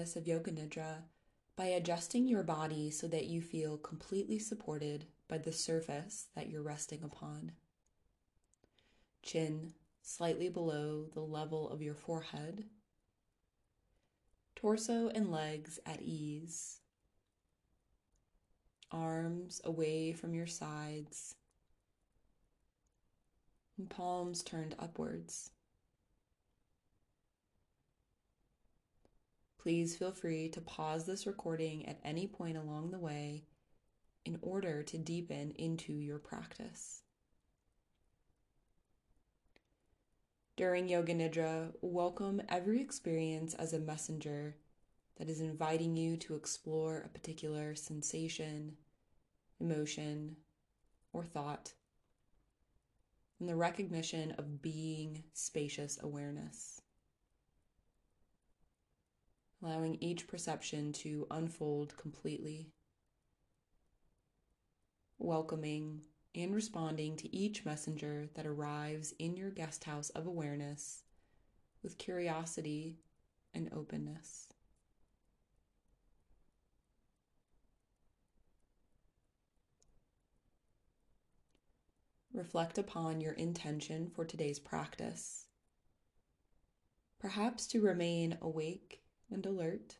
practice of Yoga Nidra by adjusting your body so that you feel completely supported by the surface that you're resting upon. Chin slightly below the level of your forehead. Torso and legs at ease. Arms away from your sides. And palms turned upwards. Please feel free to pause this recording at any point along the way in order to deepen into your practice. During Yoga Nidra, welcome every experience as a messenger that is inviting you to explore a particular sensation, emotion, or thought, and the recognition of being spacious awareness allowing each perception to unfold completely, welcoming and responding to each messenger that arrives in your guest house of awareness with curiosity and openness. Reflect upon your intention for today's practice. Perhaps to remain awake and alert,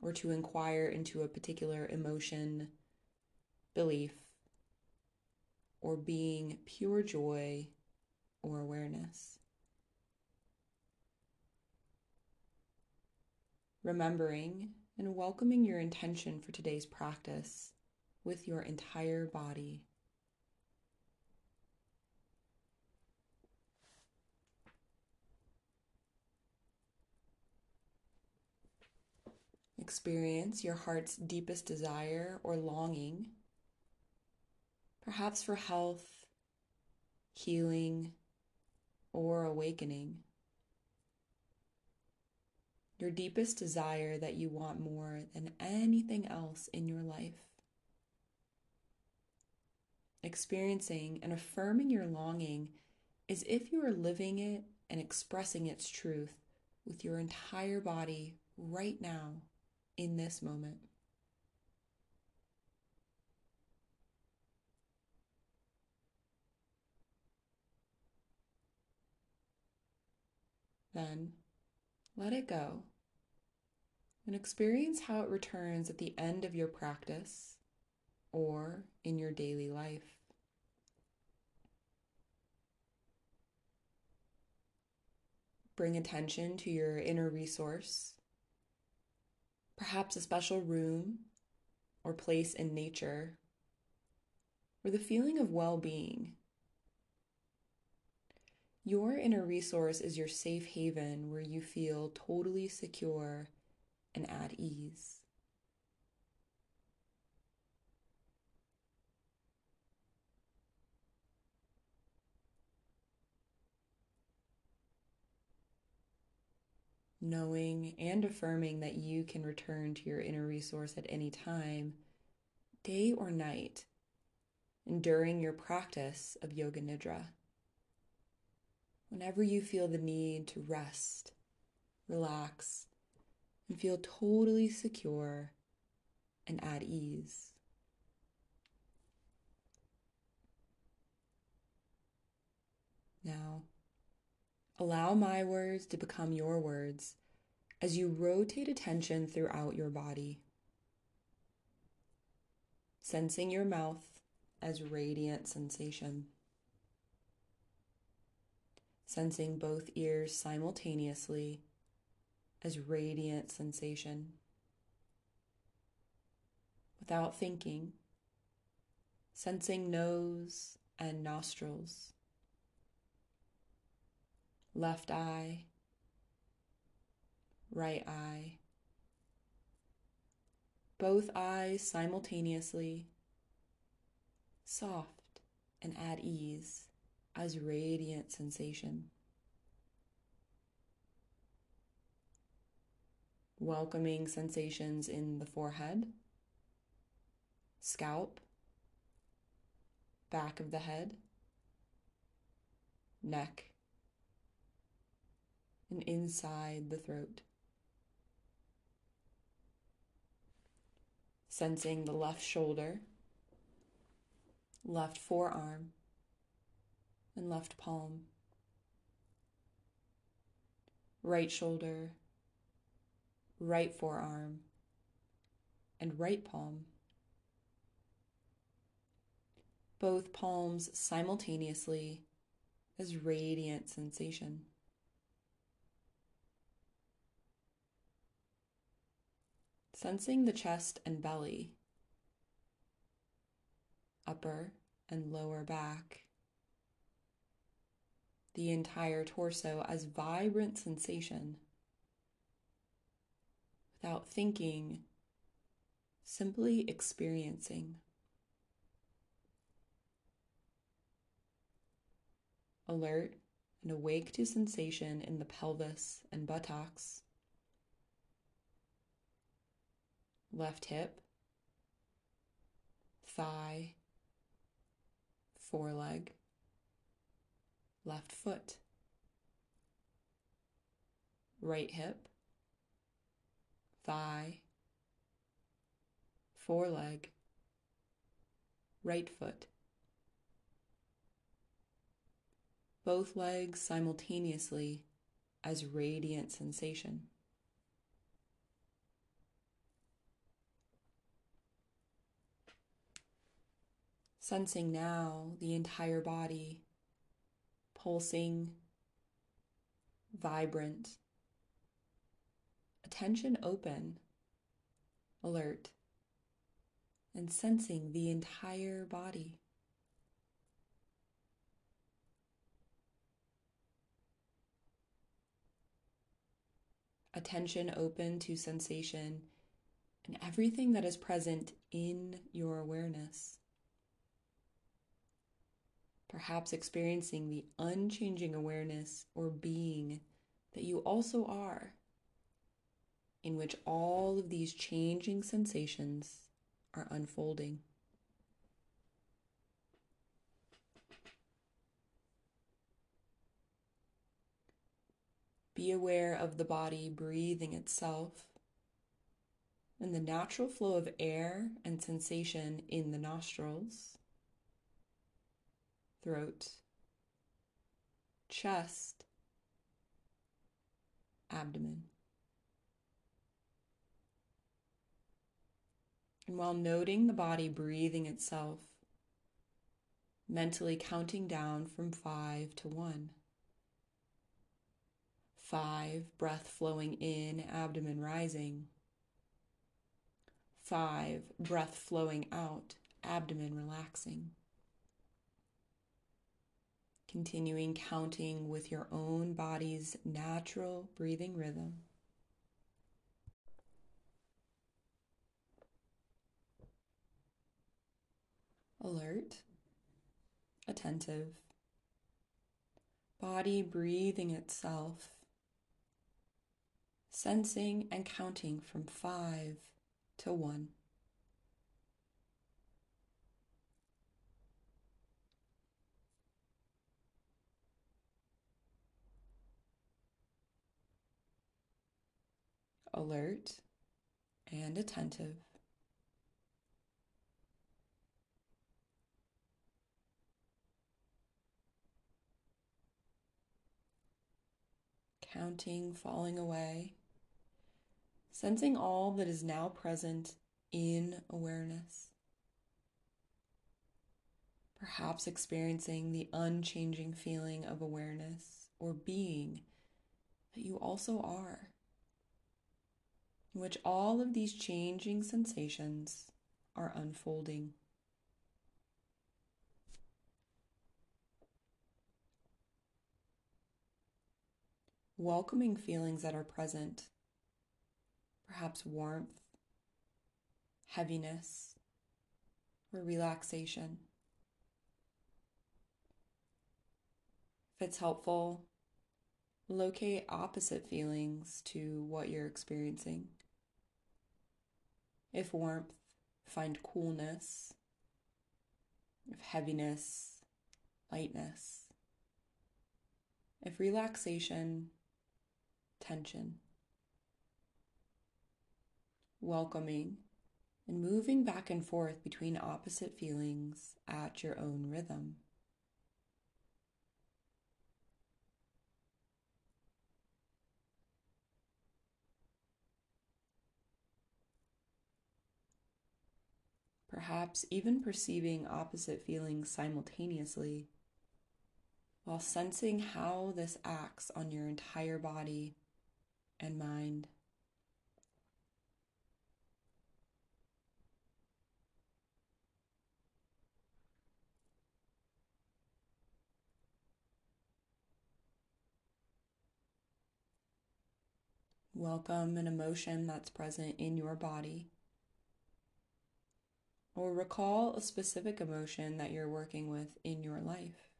or to inquire into a particular emotion, belief, or being pure joy or awareness. Remembering and welcoming your intention for today's practice with your entire body. Experience your heart's deepest desire or longing, perhaps for health, healing, or awakening. Your deepest desire that you want more than anything else in your life. Experiencing and affirming your longing as if you are living it and expressing its truth with your entire body right now in this moment. Then let it go and experience how it returns at the end of your practice or in your daily life. Bring attention to your inner resource perhaps a special room or place in nature, or the feeling of well being. Your inner resource is your safe haven where you feel totally secure and at ease. Knowing and affirming that you can return to your inner resource at any time, day or night, and during your practice of Yoga Nidra. Whenever you feel the need to rest, relax, and feel totally secure and at ease. Now, Allow my words to become your words as you rotate attention throughout your body. Sensing your mouth as radiant sensation. Sensing both ears simultaneously as radiant sensation. Without thinking, sensing nose and nostrils left eye, right eye, both eyes simultaneously, soft and at ease as radiant sensation. Welcoming sensations in the forehead, scalp, back of the head, neck, and inside the throat. Sensing the left shoulder, left forearm, and left palm. Right shoulder, right forearm, and right palm. Both palms simultaneously as radiant sensation. Sensing the chest and belly, upper and lower back, the entire torso as vibrant sensation without thinking, simply experiencing. Alert and awake to sensation in the pelvis and buttocks, left hip, thigh, foreleg, left foot, right hip, thigh, foreleg, right foot. Both legs simultaneously as radiant sensation. Sensing now the entire body pulsing, vibrant, attention open, alert, and sensing the entire body. Attention open to sensation and everything that is present in your awareness perhaps experiencing the unchanging awareness or being that you also are, in which all of these changing sensations are unfolding. Be aware of the body breathing itself and the natural flow of air and sensation in the nostrils throat, chest, abdomen. And while noting the body breathing itself, mentally counting down from five to one. Five, breath flowing in, abdomen rising. Five, breath flowing out, abdomen relaxing. Continuing counting with your own body's natural breathing rhythm. Alert, attentive, body breathing itself, sensing and counting from five to one. Alert and attentive. Counting, falling away, sensing all that is now present in awareness. Perhaps experiencing the unchanging feeling of awareness or being that you also are in which all of these changing sensations are unfolding. Welcoming feelings that are present, perhaps warmth, heaviness, or relaxation. If it's helpful, locate opposite feelings to what you're experiencing. If warmth, find coolness. If heaviness, lightness. If relaxation, tension. Welcoming and moving back and forth between opposite feelings at your own rhythm. Perhaps even perceiving opposite feelings simultaneously while sensing how this acts on your entire body and mind. Welcome an emotion that's present in your body. Or recall a specific emotion that you're working with in your life.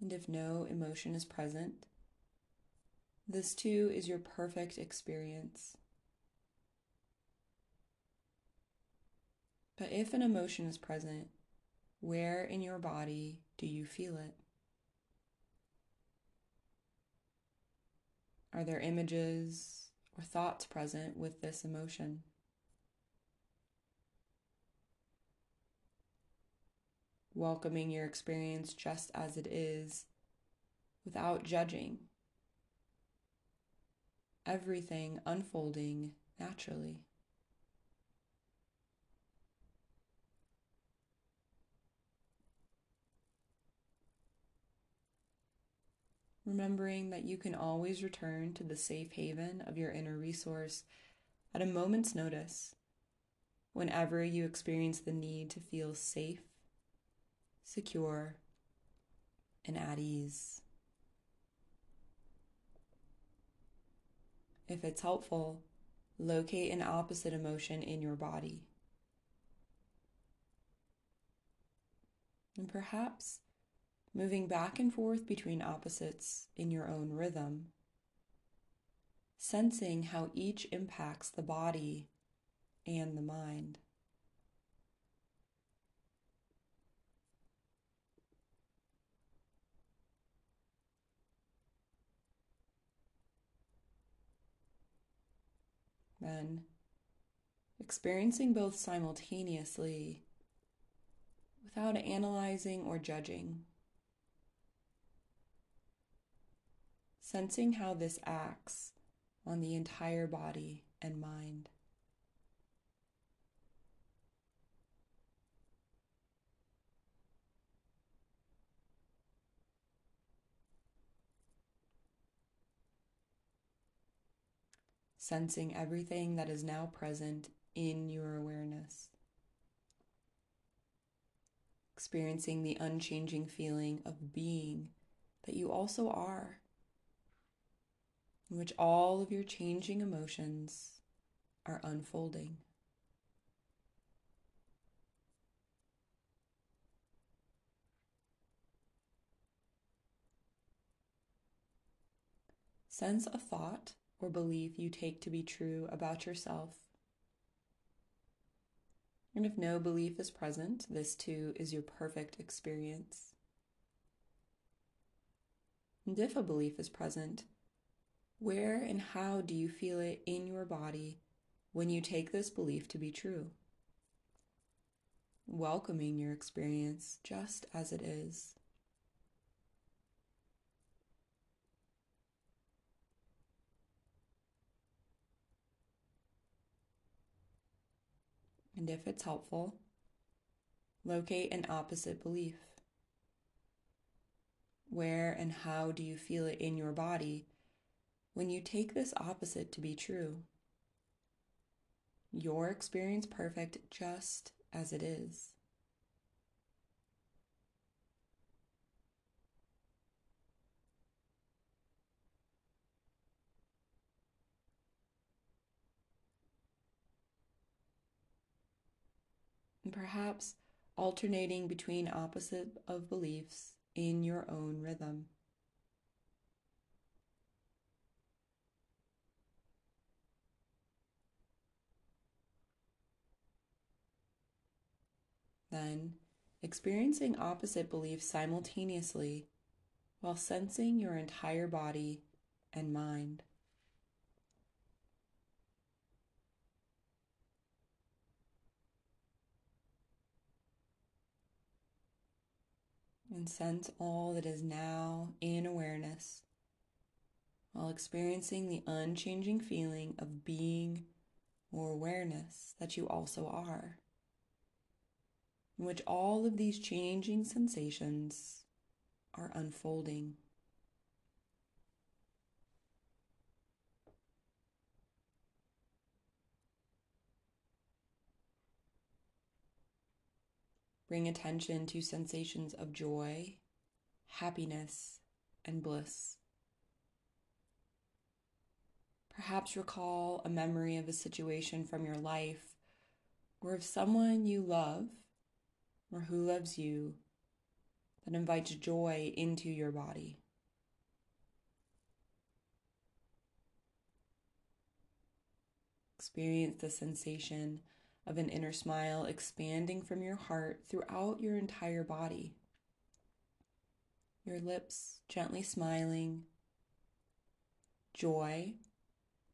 And if no emotion is present, this too is your perfect experience. But if an emotion is present, where in your body do you feel it? Are there images or thoughts present with this emotion? Welcoming your experience just as it is without judging. Everything unfolding naturally. remembering that you can always return to the safe haven of your inner resource at a moment's notice whenever you experience the need to feel safe, secure, and at ease. If it's helpful, locate an opposite emotion in your body. And perhaps moving back and forth between opposites in your own rhythm, sensing how each impacts the body and the mind. Then, experiencing both simultaneously without analyzing or judging. sensing how this acts on the entire body and mind. Sensing everything that is now present in your awareness. Experiencing the unchanging feeling of being that you also are in which all of your changing emotions are unfolding. Sense a thought or belief you take to be true about yourself. And if no belief is present, this too is your perfect experience. And if a belief is present, where and how do you feel it in your body when you take this belief to be true? Welcoming your experience just as it is. And if it's helpful, locate an opposite belief. Where and how do you feel it in your body when you take this opposite to be true. Your experience perfect just as it is. And perhaps alternating between opposite of beliefs in your own rhythm. then experiencing opposite beliefs simultaneously while sensing your entire body and mind. And sense all that is now in awareness while experiencing the unchanging feeling of being or awareness that you also are, in which all of these changing sensations are unfolding. Bring attention to sensations of joy, happiness, and bliss. Perhaps recall a memory of a situation from your life or of someone you love or who loves you that invites joy into your body. Experience the sensation of an inner smile expanding from your heart throughout your entire body. Your lips gently smiling, joy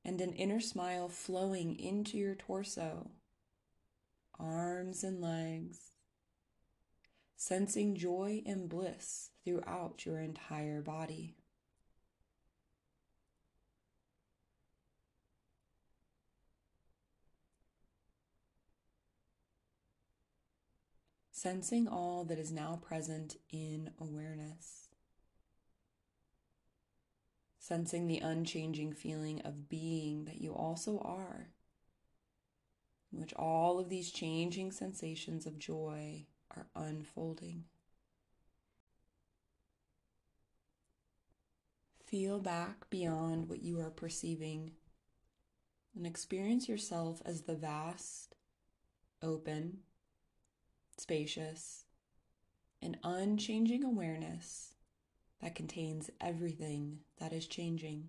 and an inner smile flowing into your torso, arms and legs, sensing joy and bliss throughout your entire body. Sensing all that is now present in awareness sensing the unchanging feeling of being that you also are, in which all of these changing sensations of joy are unfolding. Feel back beyond what you are perceiving and experience yourself as the vast, open, spacious, and unchanging awareness that contains everything that is changing.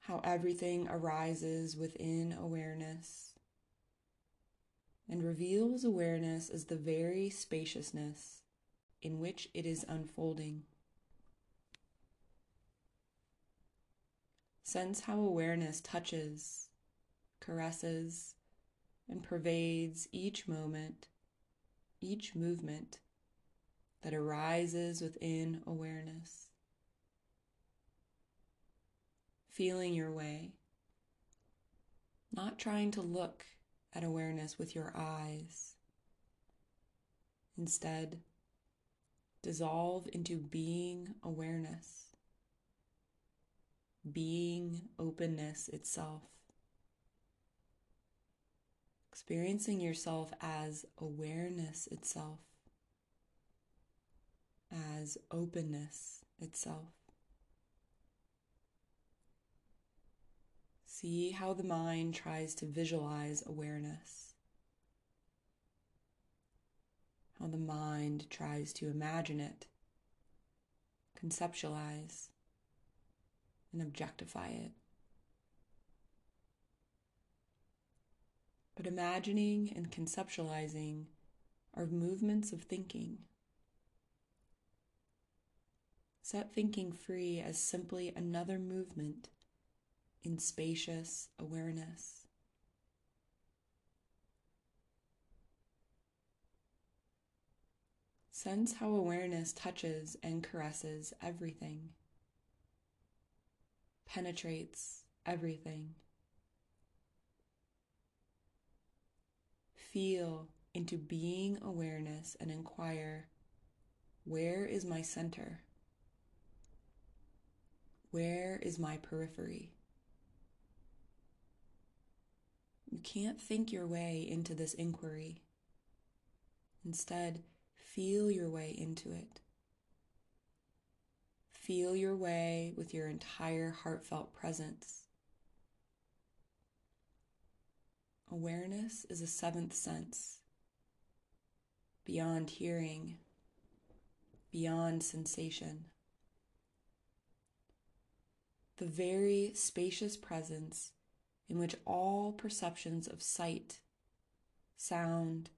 How everything arises within awareness and reveals awareness as the very spaciousness in which it is unfolding. Sense how awareness touches, caresses, and pervades each moment, each movement, that arises within awareness. Feeling your way, not trying to look at awareness with your eyes. Instead, dissolve into being awareness, being openness itself, experiencing yourself as awareness itself as openness itself. See how the mind tries to visualize awareness, how the mind tries to imagine it, conceptualize, and objectify it. But imagining and conceptualizing are movements of thinking. Set thinking free as simply another movement in spacious awareness. Sense how awareness touches and caresses everything, penetrates everything. Feel into being awareness and inquire where is my center? Where is my periphery? You can't think your way into this inquiry. Instead, feel your way into it. Feel your way with your entire heartfelt presence. Awareness is a seventh sense, beyond hearing, beyond sensation the very spacious presence in which all perceptions of sight, sound,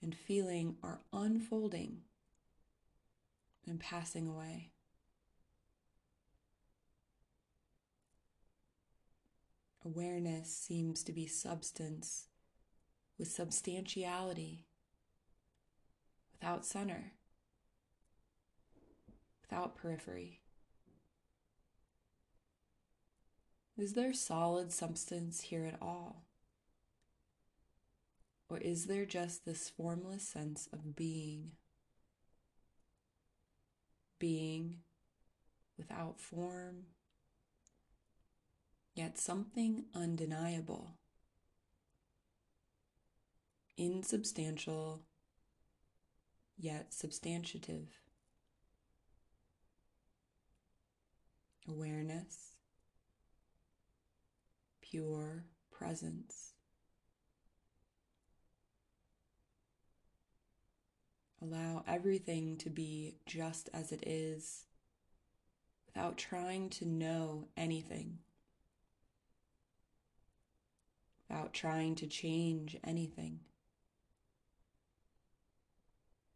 and feeling are unfolding and passing away. Awareness seems to be substance with substantiality without center, without periphery? Is there solid substance here at all? Or is there just this formless sense of being? Being without form, yet something undeniable, insubstantial, yet substantiative. Awareness, pure presence. Allow everything to be just as it is without trying to know anything, without trying to change anything,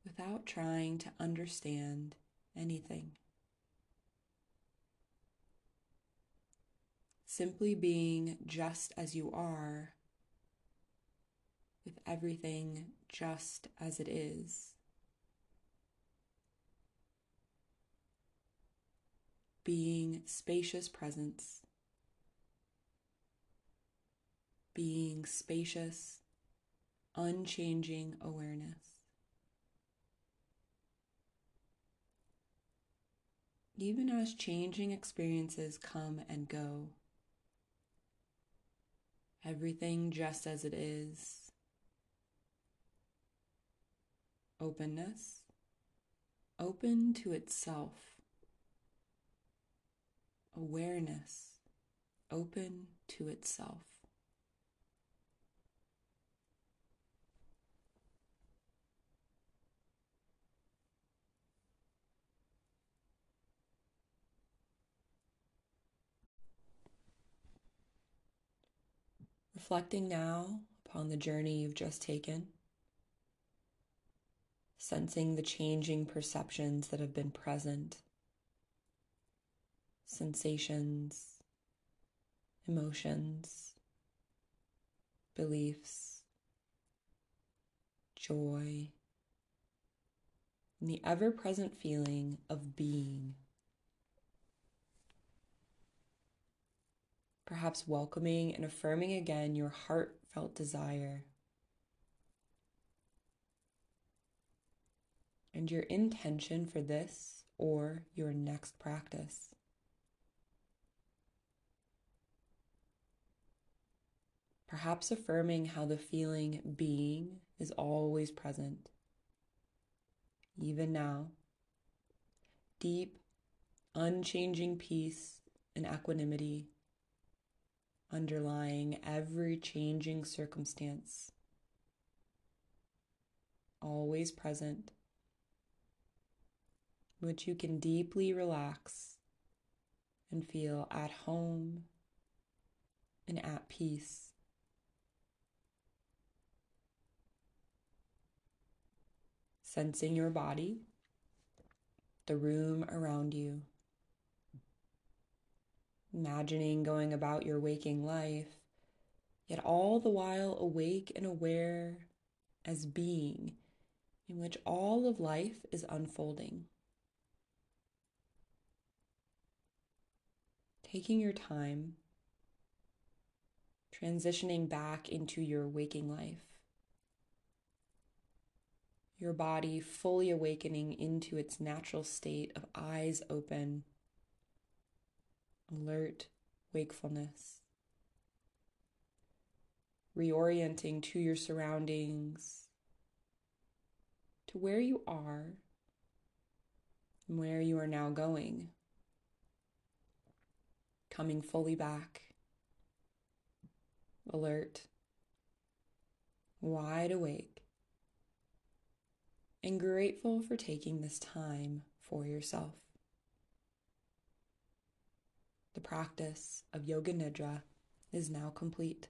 without trying to understand anything. Simply being just as you are, with everything just as it is. being spacious presence, being spacious, unchanging awareness. Even as changing experiences come and go, everything just as it is. Openness, open to itself awareness open to itself. Reflecting now upon the journey you've just taken, sensing the changing perceptions that have been present sensations, emotions, beliefs, joy, and the ever present feeling of being. Perhaps welcoming and affirming again your heartfelt desire. And your intention for this or your next practice. perhaps affirming how the feeling being is always present, even now. Deep, unchanging peace and equanimity underlying every changing circumstance, always present, which you can deeply relax and feel at home and at peace. sensing your body, the room around you, imagining going about your waking life, yet all the while awake and aware as being in which all of life is unfolding. Taking your time, transitioning back into your waking life your body fully awakening into its natural state of eyes open, alert wakefulness, reorienting to your surroundings, to where you are and where you are now going, coming fully back, alert, wide awake. And grateful for taking this time for yourself. The practice of Yoga Nidra is now complete.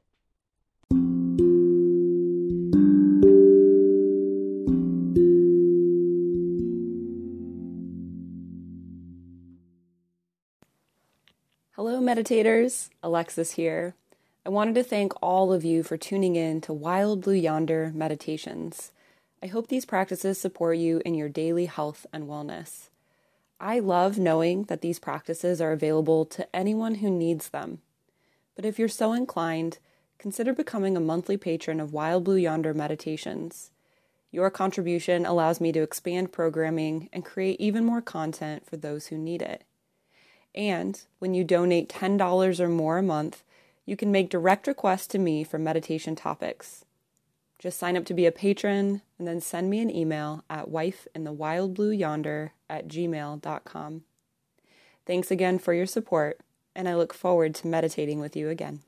Hello, meditators. Alexis here. I wanted to thank all of you for tuning in to Wild Blue Yonder Meditations I hope these practices support you in your daily health and wellness. I love knowing that these practices are available to anyone who needs them. But if you're so inclined, consider becoming a monthly patron of Wild Blue Yonder Meditations. Your contribution allows me to expand programming and create even more content for those who need it. And when you donate $10 or more a month, you can make direct requests to me for meditation topics. Just sign up to be a patron and then send me an email at wifeinthewildblueyonder at gmail.com. Thanks again for your support, and I look forward to meditating with you again.